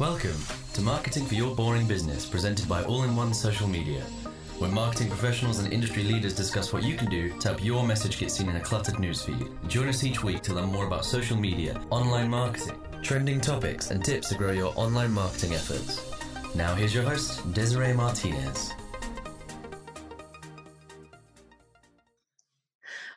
Welcome to Marketing for Your Boring Business, presented by All in One Social Media, where marketing professionals and industry leaders discuss what you can do to help your message get seen in a cluttered newsfeed. Join us each week to learn more about social media, online marketing, trending topics, and tips to grow your online marketing efforts. Now, here's your host, Desiree Martinez.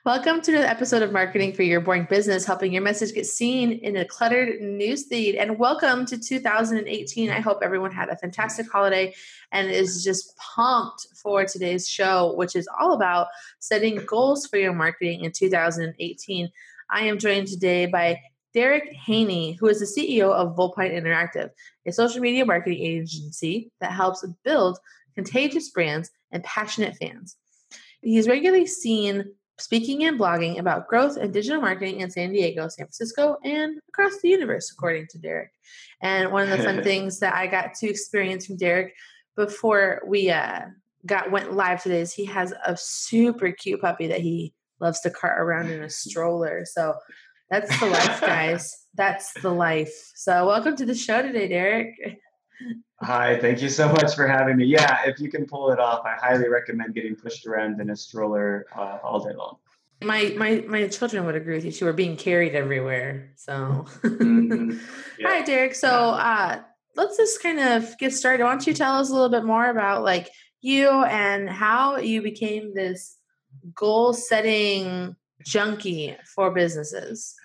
Welcome to another episode of Marketing for Your Boring Business, helping your message get seen in a cluttered newsfeed. And welcome to 2018. I hope everyone had a fantastic holiday and is just pumped for today's show, which is all about setting goals for your marketing in 2018. I am joined today by Derek Haney, who is the CEO of Vulpine Interactive, a social media marketing agency that helps build contagious brands and passionate fans. He's regularly seen speaking and blogging about growth and digital marketing in San Diego, San Francisco, and across the universe, according to Derek. And one of the fun things that I got to experience from Derek before we uh, got went live today is he has a super cute puppy that he loves to cart around in a stroller. So that's the life, guys. That's the life. So welcome to the show today, Derek. Hi, thank you so much for having me. Yeah, if you can pull it off, I highly recommend getting pushed around in a stroller uh, all day long. My my my children would agree with you. She were being carried everywhere. So, mm-hmm. yeah. right, Derek. So, uh, let's just kind of get started. Why don't you tell us a little bit more about like you and how you became this goal setting junkie for businesses?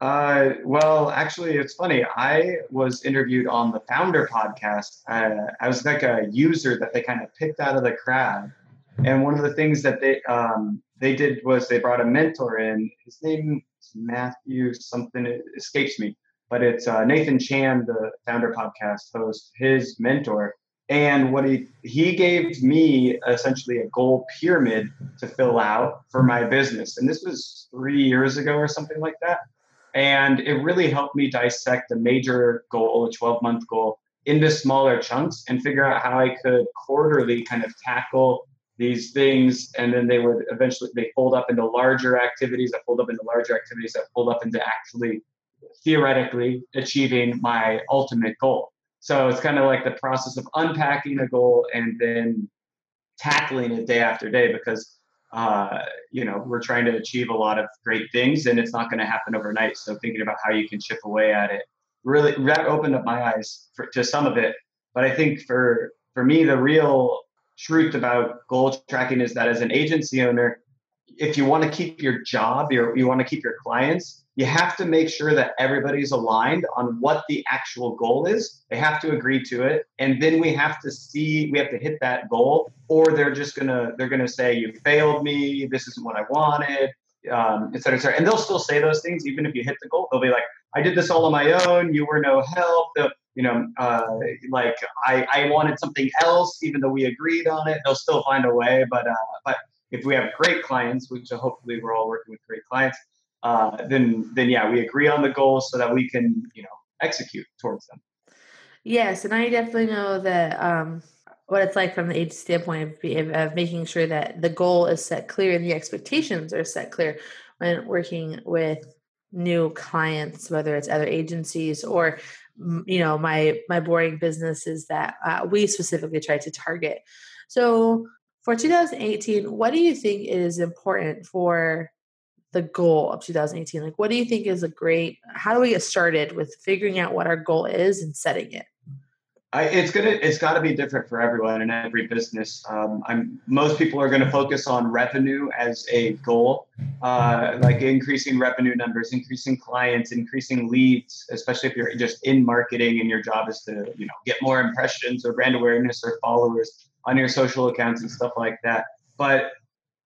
Uh, well, actually, it's funny. I was interviewed on the Foundr podcast. Uh, I was like a user that they kind of picked out of the crowd, and one of the things that they um, they did was they brought a mentor in. His name is Matthew something. It escapes me, but it's uh, Nathan Chan, the Foundr podcast host. His mentor, and what he he gave me essentially a goal pyramid to fill out for my business, and this was three years ago or something like that and it really helped me dissect the major goal, a 12 month goal, into smaller chunks and figure out how I could quarterly kind of tackle these things. And then they would eventually they fold up into larger activities that fold up into larger activities that fold up into actually theoretically achieving my ultimate goal. So it's kind of like the process of unpacking a goal and then tackling it day after day because uh, you know, we're trying to achieve a lot of great things and it's not going to happen overnight. So thinking about how you can chip away at it really that opened up my eyes for, to some of it. But I think for for me, the real truth about goal tracking is that as an agency owner, if you want to keep your job, your, you want to keep your clients, you have to make sure that everybody's aligned on what the actual goal is. They have to agree to it. And then we have to see, we have to hit that goal, or they're just gonna, they're gonna say, you failed me, this isn't what I wanted, um, et cetera, et cetera. And they'll still say those things, even if you hit the goal. They'll be like, I did this all on my own, you were no help. The, you know, uh, like I, I wanted something else, even though we agreed on it. They'll still find a way, but uh, but if we have great clients, which hopefully we're all working with great clients, uh, then then yeah, we agree on the goals so that we can you know execute towards them. Yes, and I definitely know that um, what it's like from the age standpoint of, of making sure that the goal is set clear and the expectations are set clear when working with new clients, whether it's other agencies or you know my my boring businesses that uh, we specifically try to target. So for 2018, what do you think is important for the goal of 2018? Like, what do you think is a great, how do we get started with figuring out what our goal is and setting it? I, it's gonna it's got to be different for everyone in every business. Um, I'm most people are going to focus on revenue as a goal, uh, like increasing revenue numbers, increasing clients, increasing leads. Especially if you're just in marketing and your job is to you know get more impressions or brand awareness or followers on your social accounts and stuff like that. But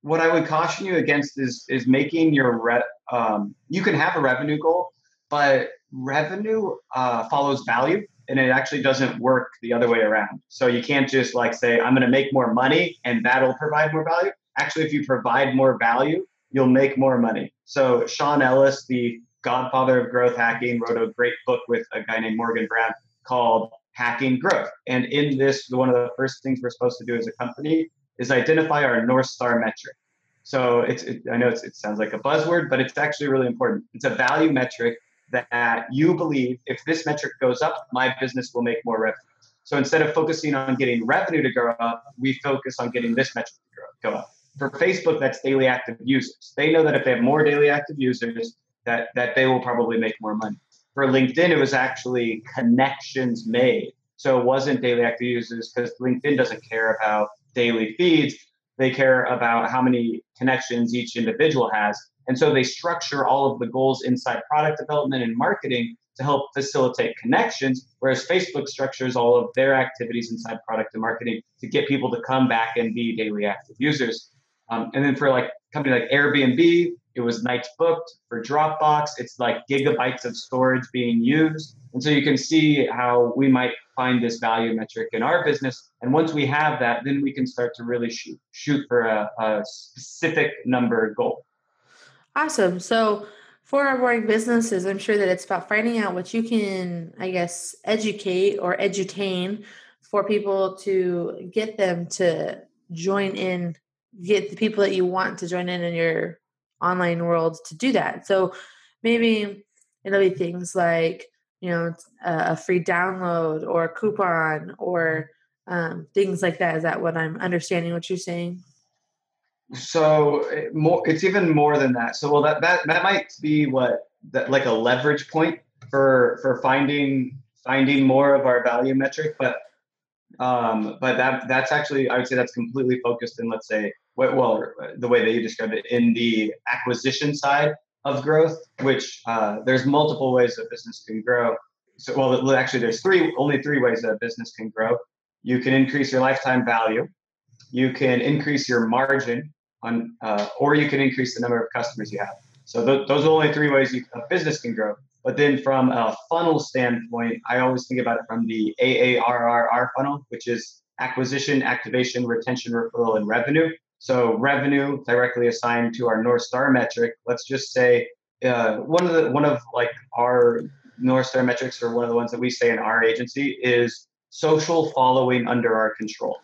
what I would caution you against is is making your re- um, you can have a revenue goal, but revenue uh, follows value, and it actually doesn't work the other way around. So you can't just like say I'm going to make more money and that'll provide more value. Actually, if you provide more value, you'll make more money. So Sean Ellis, the godfather of growth hacking, wrote a great book with a guy named Morgan Brown called Hacking Growth. And in this, one of the first things we're supposed to do as a company is identify our North Star metric. So it's, it, I know it sounds like a buzzword, but it's actually really important. It's a value metric that you believe if this metric goes up, my business will make more revenue. So instead of focusing on getting revenue to go up, we focus on getting this metric to go up. For Facebook, that's daily active users. They know that if they have more daily active users, that, that they will probably make more money. For LinkedIn, it was actually connections made. So it wasn't daily active users because LinkedIn doesn't care about daily feeds. They care about how many connections each individual has. And so they structure all of the goals inside product development and marketing to help facilitate connections, whereas Facebook structures all of their activities inside product and marketing to get people to come back and be daily active users. Um, and then for like company like Airbnb, it was nights booked. For Dropbox, it's like gigabytes of storage being used. And so you can see how we might find this value metric in our business. And once we have that, then we can start to really shoot shoot for a, a specific number goal. Awesome. So for our boring businesses, I'm sure that it's about finding out what you can, I guess, educate or edutain for people to get them to join in, get the people that you want to join in in your online world to do that. So maybe it'll be things like, you know, a free download or a coupon or um, things like that. Is that what I'm understanding what you're saying? so it more it's even more than that so well that that that might be what that like a leverage point for for finding finding more of our value metric but um but that that's actually i would say that's completely focused in let's say well the way that you described it in the acquisition side of growth which uh, there's multiple ways that business can grow so well actually there's three only three ways that business can grow you can increase your lifetime value you can increase your margin on, uh, or you can increase the number of customers you have. So th- those are only three ways you, a business can grow. But then from a funnel standpoint, I always think about it from the AARRR funnel, which is acquisition, activation, retention, referral, and revenue. So revenue directly assigned to our North Star metric. Let's just say uh, one of the one of like our North Star metrics, or one of the ones that we say in our agency, is social following under our control.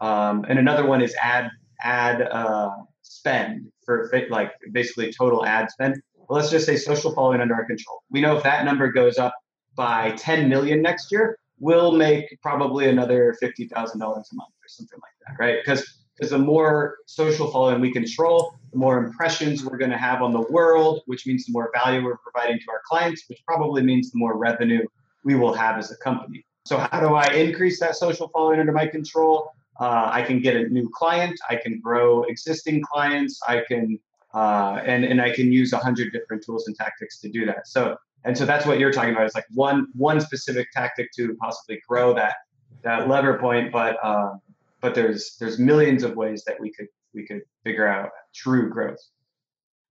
Um, and another one is ad ad uh, spend for like basically total ad spend. Let's just say social following under our control. We know if that number goes up by 10 million next year, we'll make probably another $50,000 a month or something like that, right? Because because the more social following we control, the more impressions we're going to have on the world, which means the more value we're providing to our clients, which probably means the more revenue we will have as a company. So, how do I increase that social following under my control? Uh, I can get a new client. I can grow existing clients. I can uh, and and I can use a hundred different tools and tactics to do that. So and so that's what you're talking about. Is like one one specific tactic to possibly grow that that lever point, but uh, but there's there's millions of ways that we could we could figure out true growth.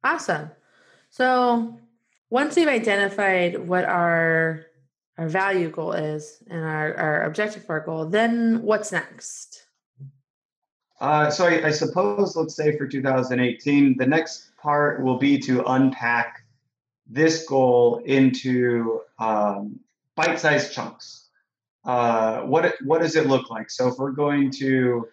Awesome. So once we've identified what our our value goal is and our, our objective for our goal, then what's next? Uh, so I, I, suppose, let's say for 2018, the next part will be to unpack this goal into um, bite-sized chunks. Uh, what what does it look like? So if we're going to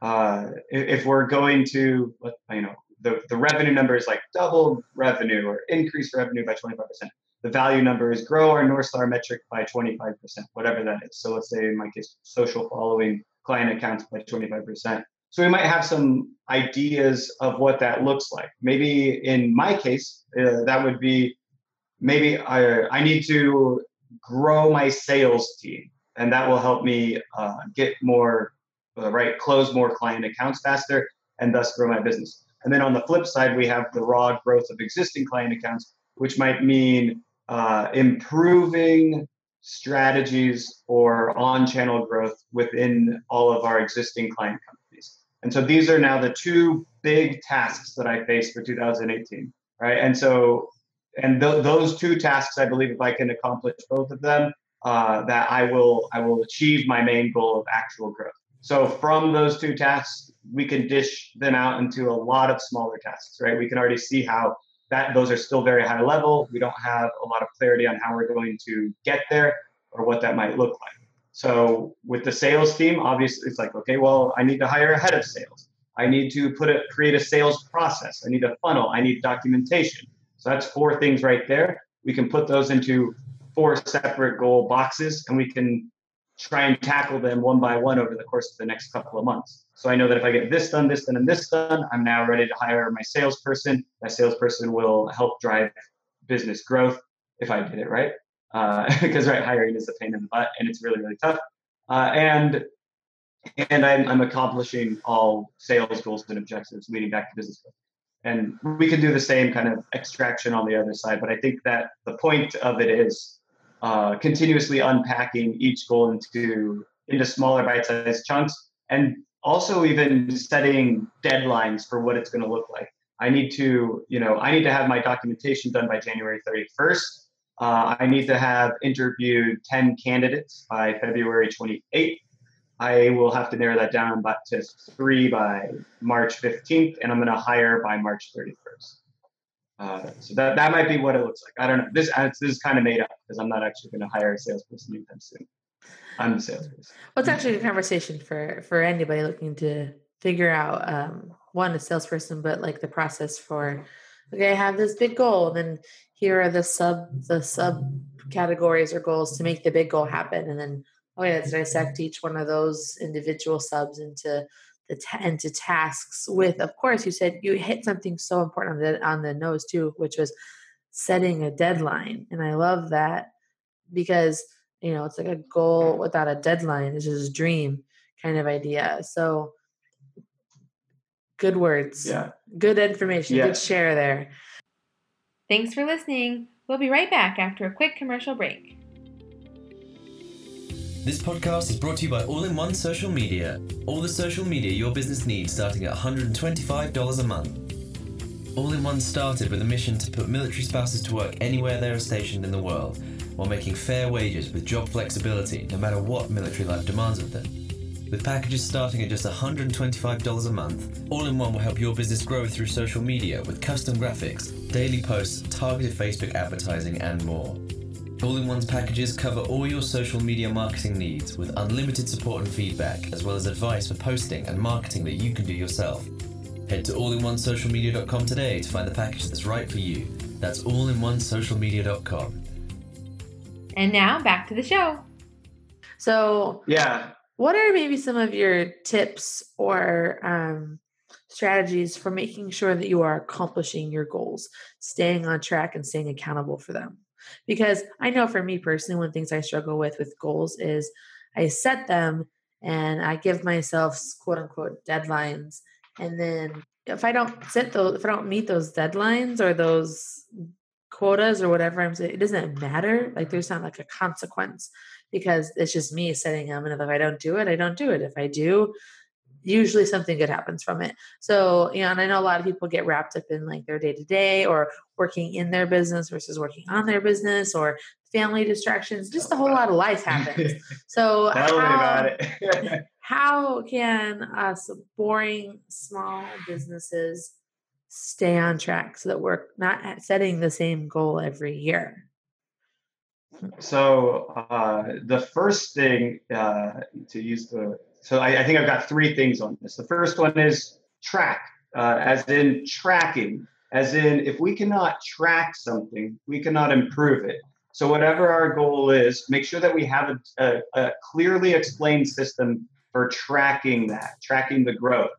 uh, if we're going to you know the, the revenue number is like double revenue or increase revenue by 25%. The value number is grow our North Star metric by 25%, whatever that is. So let's say in my case, social following client accounts by 25%. So we might have some ideas of what that looks like. Maybe in my case, uh, that would be maybe I, I need to grow my sales team, and that will help me uh, get more, uh, right, close more client accounts faster, and thus grow my business. And then on the flip side, we have the raw growth of existing client accounts, which might mean uh, improving strategies for on channel growth within all of our existing client companies. And so these are now the two big tasks that I face for 2018, right? And so, and th- those two tasks, I believe, if I can accomplish both of them, uh, that I will I will achieve my main goal of actual growth. So from those two tasks, we can dish them out into a lot of smaller tasks, right? We can already see how that those are still very high level. We don't have a lot of clarity on how we're going to get there or what that might look like. So with the sales team, obviously it's like, okay, well, I need to hire a head of sales. I need to put a create a sales process. I need a funnel. I need documentation. So that's four things right there. we can put those into four separate goal boxes and we can try and tackle them one by one over the course of the next couple of months. So I know that if I get this done, this done, and this done, I'm now ready to hire my salesperson. That salesperson will help drive business growth if I did it right. Because uh, right, hiring is a pain in the butt and it's really, really tough. Uh, and and I'm, I'm accomplishing all sales goals and objectives leading back to business growth. And we can do the same kind of extraction on the other side. But I think that the point of it is uh, continuously unpacking each goal into into smaller bite-sized chunks, and also even setting deadlines for what it's going to look like. I need to, you know, I need to have my documentation done by January 31st. Uh, I need to have interviewed 10 candidates by February 28th. I will have to narrow that down to three by March 15th, and I'm going to hire by March 31st. Uh, so that, that might be what it looks like. I don't know. This, this is kind of made up because I'm not actually going to hire a salesperson anytime soon. I'm the salesperson. Well, it's actually a conversation for for anybody looking to figure out um, one a salesperson, but like the process for okay, I have this big goal, and then here are the sub the sub categories or goals to make the big goal happen, and then okay, let's dissect each one of those individual subs into the t- into tasks with of course you said you hit something so important on the on the nose too which was setting a deadline. And i love that because you know it's like a goal without a deadline. It's just a dream kind of idea. So good words. Yeah. Good information. Yeah. good share there. Thanks for listening. We'll be right back after a quick commercial break this podcast is brought to you by All in One Social Media. All the social media your business needs starting at $125 a month. All in One started with a mission to put military spouses to work anywhere they are stationed in the world, while making fair wages with job flexibility no matter what military life demands of them. With packages starting at just $125 a month, All in One will help your business grow through social media with custom graphics, daily posts, targeted Facebook advertising, and more. All in One's packages cover all your social media marketing needs with unlimited support and feedback, as well as advice for posting and marketing that you can do yourself. Head to allinonesocialmedia.com today to find the package that's right for you. That's allinonesocialmedia.com. And now back to the show. So, yeah. What are maybe some of your tips or um, strategies for making sure that you are accomplishing your goals, staying on track, and staying accountable for them? Because I know for me personally, one of the things I struggle with with goals is I set them and I give myself quote unquote deadlines. And then if I don't set those, if I don't meet those deadlines or those quotas or whatever I'm saying, it doesn't matter. Like there's not like a consequence because it's just me setting them. And if I don't do it, I don't do it. If I do, usually something good happens from it. So, you know, and I know a lot of people get wrapped up in like their day to day or working in their business versus working on their business or family distractions. Just a whole lot of life happens. So, how, how can us boring small businesses stay on track so that we're not setting the same goal every year? So uh, the first thing uh, to use the so I, I, think I've got three things on this. The first one is track, uh, as in tracking, as in if we cannot track something, we cannot improve it. So whatever our goal is, make sure that we have a, a, a clearly explained system for tracking that, tracking the growth.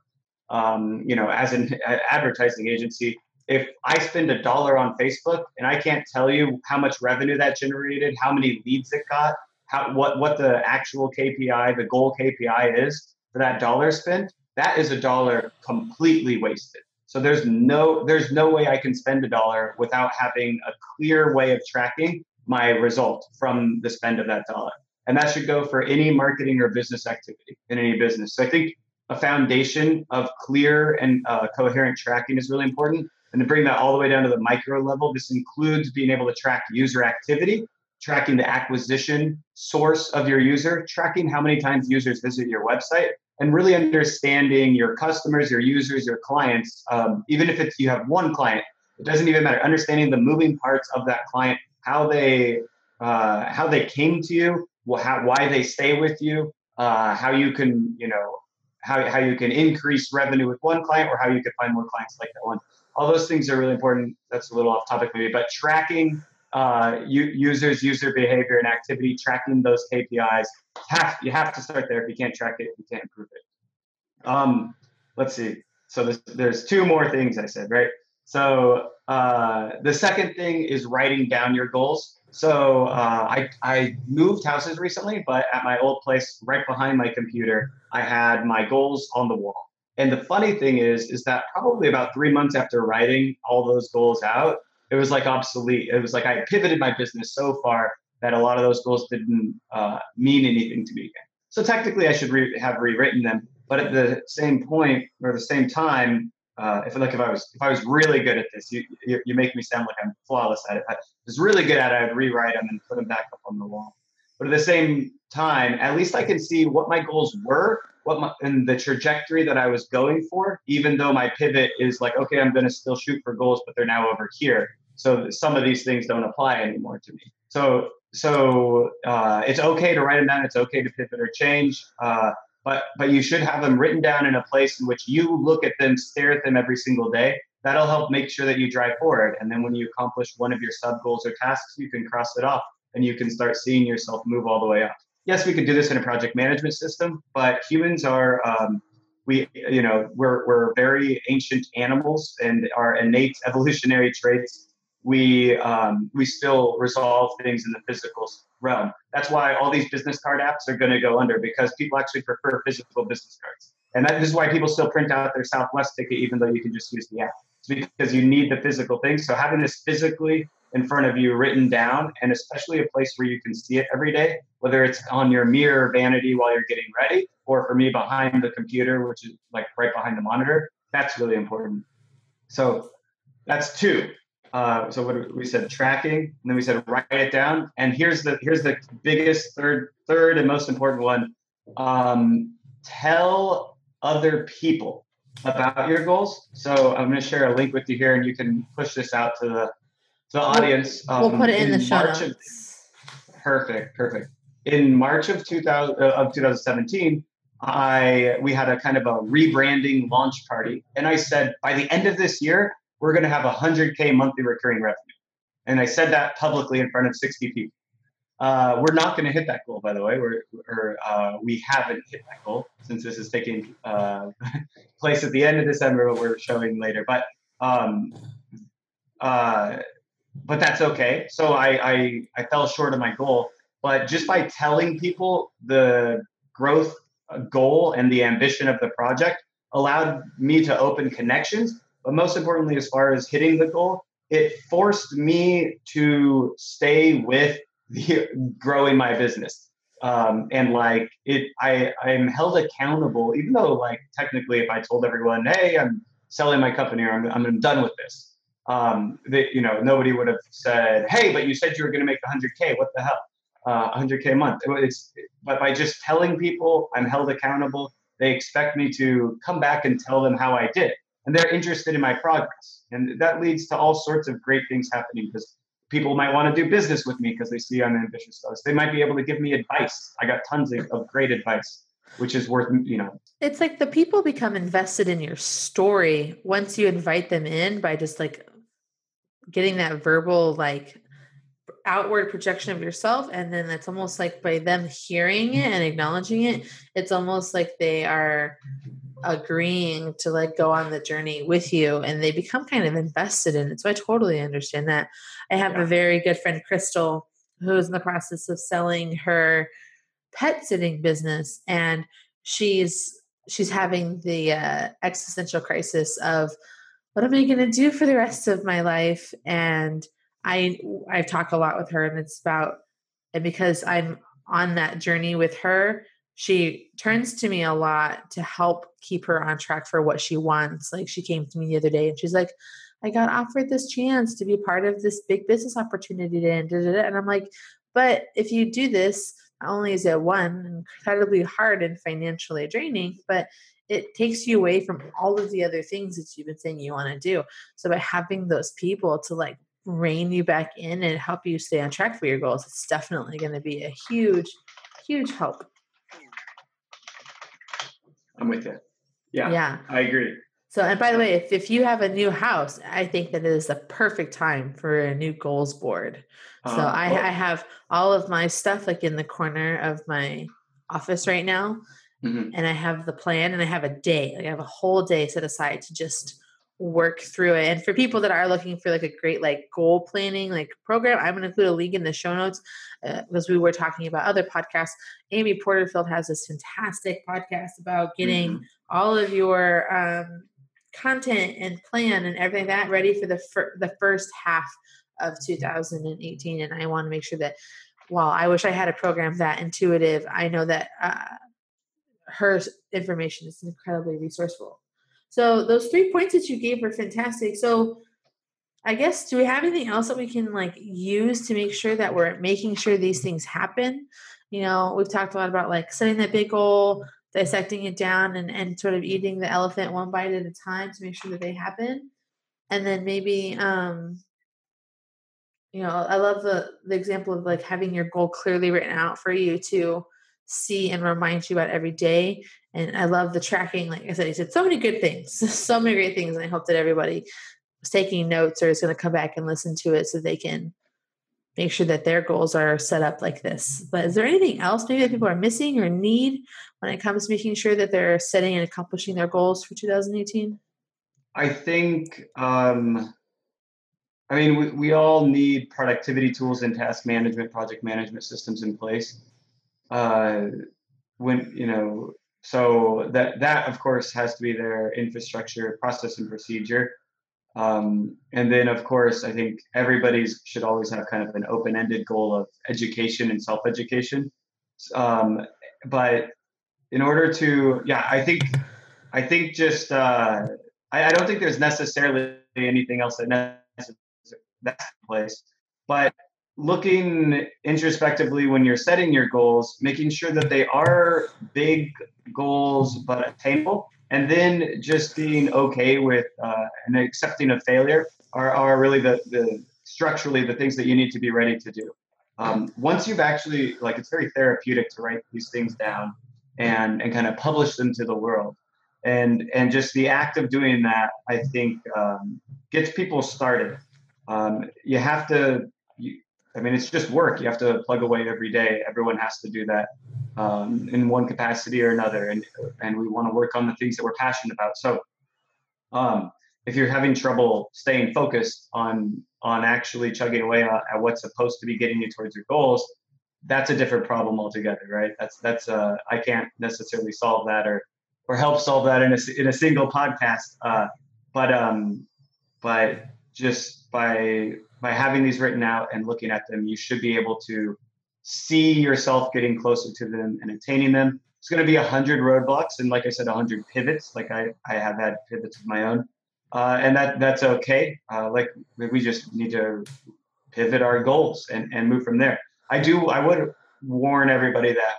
Um, you know, as an advertising agency, if I spend a dollar on Facebook and I can't tell you how much revenue that generated, how many leads it got, how what what the actual KPI, the goal KPI is for that dollar spent, that is a dollar completely wasted. So there's no there's no way I can spend a dollar without having a clear way of tracking my result from the spend of that dollar. And that should go for any marketing or business activity in any business. So I think a foundation of clear and uh, coherent tracking is really important. And to bring that all the way down to the micro level, this includes being able to track user activity tracking the acquisition source of your user, tracking how many times users visit your website, and really understanding your customers, your users, your clients. Um, even if it's you have one client, it doesn't even matter. Understanding the moving parts of that client, how they uh, how they came to you, how, why they stay with you, uh, how you can you know how, how you can increase revenue with one client or how you can find more clients like that one. All those things are really important. That's a little off topic maybe, but tracking uh, users, user behavior, and activity tracking those KPIs. Have you have to start there. If you can't track it, you can't improve it. Um, let's see. So there's, there's two more things I said, right? So uh, the second thing is writing down your goals. So uh, I, I moved houses recently, but at my old place, right behind my computer, I had my goals on the wall. And the funny thing is, is that probably about three months after writing all those goals out, it was like obsolete. It was like I pivoted my business so far that a lot of those goals didn't uh, mean anything to me again. So technically, I should re- have rewritten them. But at the same point or the same time, uh, if like if I was if I was really good at this, you, you, you make me sound like I'm flawless at it. If I was really good at it, I'd rewrite them and put them back up on the wall. But at the same time, at least I can see what my goals were, what my and the trajectory that I was going for. Even though my pivot is like, okay, I'm going to still shoot for goals, but they're now over here. So some of these things don't apply anymore to me. So so uh, it's okay to write them down. It's okay to pivot or change. Uh, but but you should have them written down in a place in which you look at them, stare at them every single day. That'll help make sure that you drive forward. And then when you accomplish one of your sub goals or tasks, you can cross it off and you can start seeing yourself move all the way up. Yes, we could do this in a project management system, but humans are um, we you know we're we're very ancient animals and our innate evolutionary traits we um, we still resolve things in the physical realm. That's why all these business card apps are going to go under because people actually prefer physical business cards, and that is why people still print out their Southwest ticket even though you can just use the app. It's because you need the physical thing. So having this physically in front of you written down, and especially a place where you can see it every day, whether it's on your mirror vanity while you're getting ready, or for me behind the computer, which is like right behind the monitor, that's really important. So that's two. Uh, so what we said tracking, and then we said write it down. And here's the here's the biggest third third and most important one. Um, tell other people about your goals. So I'm going to share a link with you here, and you can push this out to the to the audience. Um, we'll put it in, in the show notes. Of, perfect, perfect. In March of 2000 uh, of 2017, I we had a kind of a rebranding launch party, and I said by the end of this year, we're going to have 100K monthly recurring revenue. And I said that publicly in front of 60 people. Uh, we're not going to hit that goal, by the way. We're, or, uh, we haven't hit that goal since this is taking uh, place at the end of December, what we're showing later. But um, uh, but that's okay. So I, I I fell short of my goal. But just by telling people the growth uh, goal and the ambition of the project allowed me to open connections but most importantly, as far as hitting the goal, it forced me to stay with the growing my business. Um, and like it, I, I'm held accountable, even though like technically, if I told everyone, "Hey, I'm selling my company or I'm, I'm done with this," um, that you know nobody would have said, "Hey, but you said you were going to make 100k. What the hell? Uh, 100k a month." It's but by just telling people I'm held accountable, they expect me to come back and tell them how I did and they're interested in my progress. And that leads to all sorts of great things happening because people might want to do business with me because they see I'm ambitious. They might be able to give me advice. I got tons of, of great advice, which is worth, you know. It's like the people become invested in your story once you invite them in by just like getting that verbal, like outward projection of yourself. And then it's almost like by them hearing it and acknowledging it, it's almost like they are agreeing to like go on the journey with you and they become kind of invested in it. So I totally understand that. I have yeah. a very good friend, Crystal, who's in the process of selling her pet sitting business and she's she's having the uh, existential crisis of what am I going to do for the rest of my life? And I I've talked a lot with her and it's about and because I'm on that journey with her, she turns to me a lot to help keep her on track for what she wants. Like she came to me the other day and she's like, I got offered this chance to be part of this big business opportunity and, and I'm like, but if you do this, not only is it one incredibly hard and financially draining, but it takes you away from all of the other things that you've been saying you want to do. So by having those people to like rein you back in and help you stay on track for your goals, it's definitely going to be a huge, huge help. I'm with you. Yeah. Yeah. I agree. So, and by the way, if, if you have a new house, I think that it is the perfect time for a new goals board. So uh, I, I have all of my stuff like in the corner of my office right now. Mm-hmm. And I have the plan and I have a day, like I have a whole day set aside to just work through it. And for people that are looking for like a great like goal planning like program, I'm going to include a link in the show notes uh, because we were talking about other podcasts. Amy Porterfield has this fantastic podcast about getting mm-hmm. all of your um, content and plan and everything like that ready for the fir- the first half of 2018. And I want to make sure that while I wish I had a program that intuitive, I know that uh, her information is incredibly resourceful. So those three points that you gave were fantastic. So I guess do we have anything else that we can like use to make sure that we're making sure these things happen? You know, we've talked a lot about like setting that big goal, dissecting it down and, and sort of eating the elephant one bite at a time to make sure that they happen. And then maybe um you know, I love the the example of like having your goal clearly written out for you to see and remind you about every day. And I love the tracking. Like I said, he said so many good things, so many great things. And I hope that everybody is taking notes or is going to come back and listen to it so they can make sure that their goals are set up like this. But is there anything else maybe that people are missing or need when it comes to making sure that they're setting and accomplishing their goals for 2018? I think, um, I mean, we, we all need productivity tools and task management, project management systems in place. Uh, when, you know, so that, that of course has to be their infrastructure, process and procedure. Um, and then, of course, I think everybody should always have kind of an open-ended goal of education and self-education. Um, but in order to, yeah, I think, I think just, uh, I, I, don't think there's necessarily anything else that that's in place. But looking introspectively when you're setting your goals, making sure that they are big goals but attainable and then just being okay with uh, and accepting a failure are, are really the, the structurally the things that you need to be ready to do. Um, once you've actually like it's very therapeutic to write these things down and and kind of publish them to the world. And and just the act of doing that i think um, gets people started. Um, you have to you, i mean it's just work you have to plug away every day everyone has to do that um, in one capacity or another, and and we want to work on the things that we're passionate about. So, um, if you're having trouble staying focused on on actually chugging away at, at, what's supposed to be getting you towards your goals, that's a different problem altogether, right? That's that's uh, I can't necessarily solve that or or help solve that in a in a single podcast. Uh, but um, but just by by having these written out and looking at them, you should be able to see yourself getting closer to them and attaining them. It's going to be a hundred roadblocks and, like I said, a hundred pivots. Like I, I have had pivots of my own, uh, and that that's okay. Uh, like we just need to pivot our goals and and move from there. I do. I would warn everybody that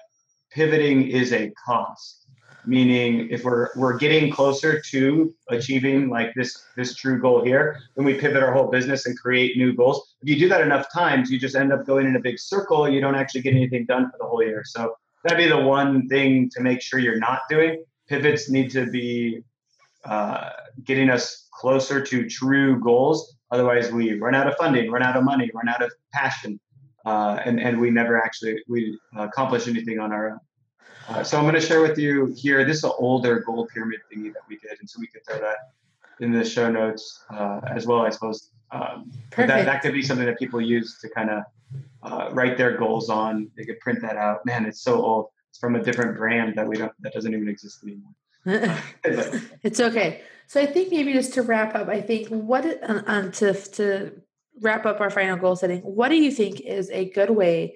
pivoting is a cost meaning if we're we're getting closer to achieving like this this true goal here then we pivot our whole business and create new goals. If you do that enough times you just end up going in a big circle. You don't actually get anything done for the whole year. So that'd be the one thing to make sure you're not doing. Pivots need to be uh, getting us closer to true goals. Otherwise we run out of funding run out of money run out of passion uh, and and we never actually we accomplish anything on our own uh, so I'm going to share with you here. This is an older gold pyramid thingy that we did, and so we could throw that in the show notes uh, as well, I suppose. Um, that that could be something that people use to kind of uh, write their goals on. They could print that out. Man, it's so old. It's from a different brand that we don't that doesn't even exist anymore. it's okay. So I think maybe just to wrap up, I think what um, to to wrap up our final goal setting. What do you think is a good way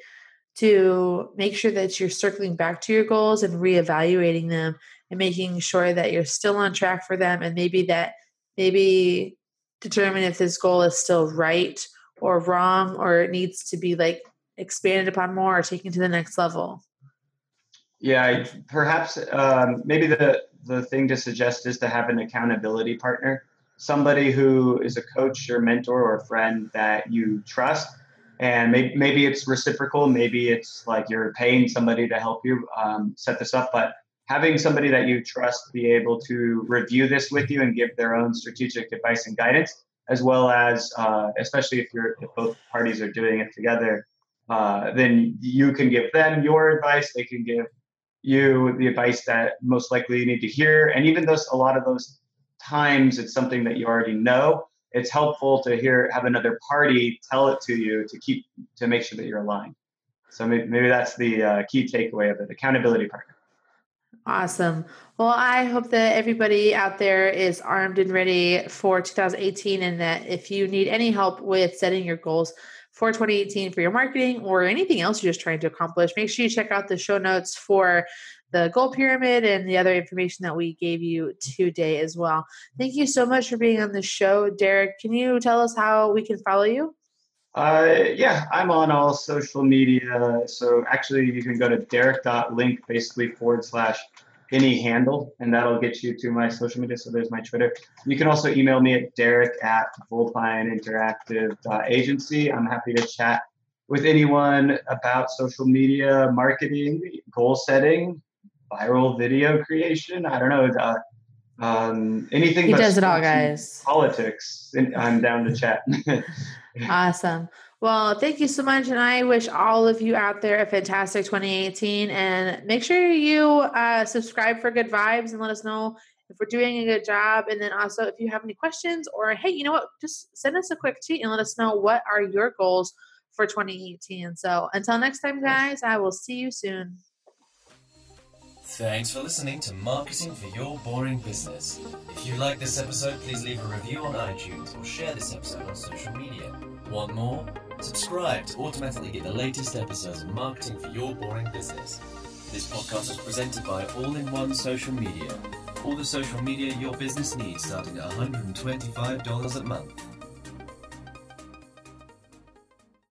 to make sure that you're circling back to your goals and reevaluating them and making sure that you're still on track for them and maybe that maybe determine if this goal is still right or wrong or it needs to be like expanded upon more or taken to the next level. Yeah perhaps um, maybe the the thing to suggest is to have an accountability partner. Somebody who is a coach or mentor or friend that you trust and maybe, maybe it's reciprocal maybe it's like you're paying somebody to help you um, set this up but having somebody that you trust be able to review this with you and give their own strategic advice and guidance, as well as uh, especially if you're if both parties are doing it together, uh, then you can give them your advice. They can give you the advice that most likely you need to hear. And even though a lot of those times it's something that you already know, it's helpful to hear have another party tell it to you to keep to make sure that you're aligned. So maybe, maybe that's the uh, key takeaway of it: accountability partner. Awesome. Well, I hope that everybody out there is armed and ready for 2018, and that if you need any help with setting your goals for 2018 for your marketing or anything else you're just trying to accomplish, make sure you check out the show notes for the goal pyramid and the other information that we gave you today as well. Thank you so much for being on the show, Derek. Can you tell us how we can follow you? Uh, yeah, I'm on all social media. So actually, you can go to derek.link basically forward slash any handle, and that'll get you to my social media. So there's my Twitter. You can also email me at derek at vulpineinteractive.agency. I'm happy to chat with anyone about social media marketing, goal setting, viral video creation. I don't know. Uh, um, anything. He does it all, guys. Politics. I'm down to chat. awesome. Well, thank you so much. And I wish all of you out there a fantastic 2018. And make sure you uh, subscribe for good vibes and let us know if we're doing a good job. And then also, if you have any questions or, hey, you know what, just send us a quick tweet and let us know what are your goals for 2018. So until next time, guys, I will see you soon. Thanks for listening to Marketing for Your Boring Business. If you like this episode, please leave a review on iTunes or share this episode on social media. Want more? Subscribe to automatically get the latest episodes of Marketing for Your Boring Business. This podcast is presented by All in One Social Media. All the social media your business needs starting at $125 a month.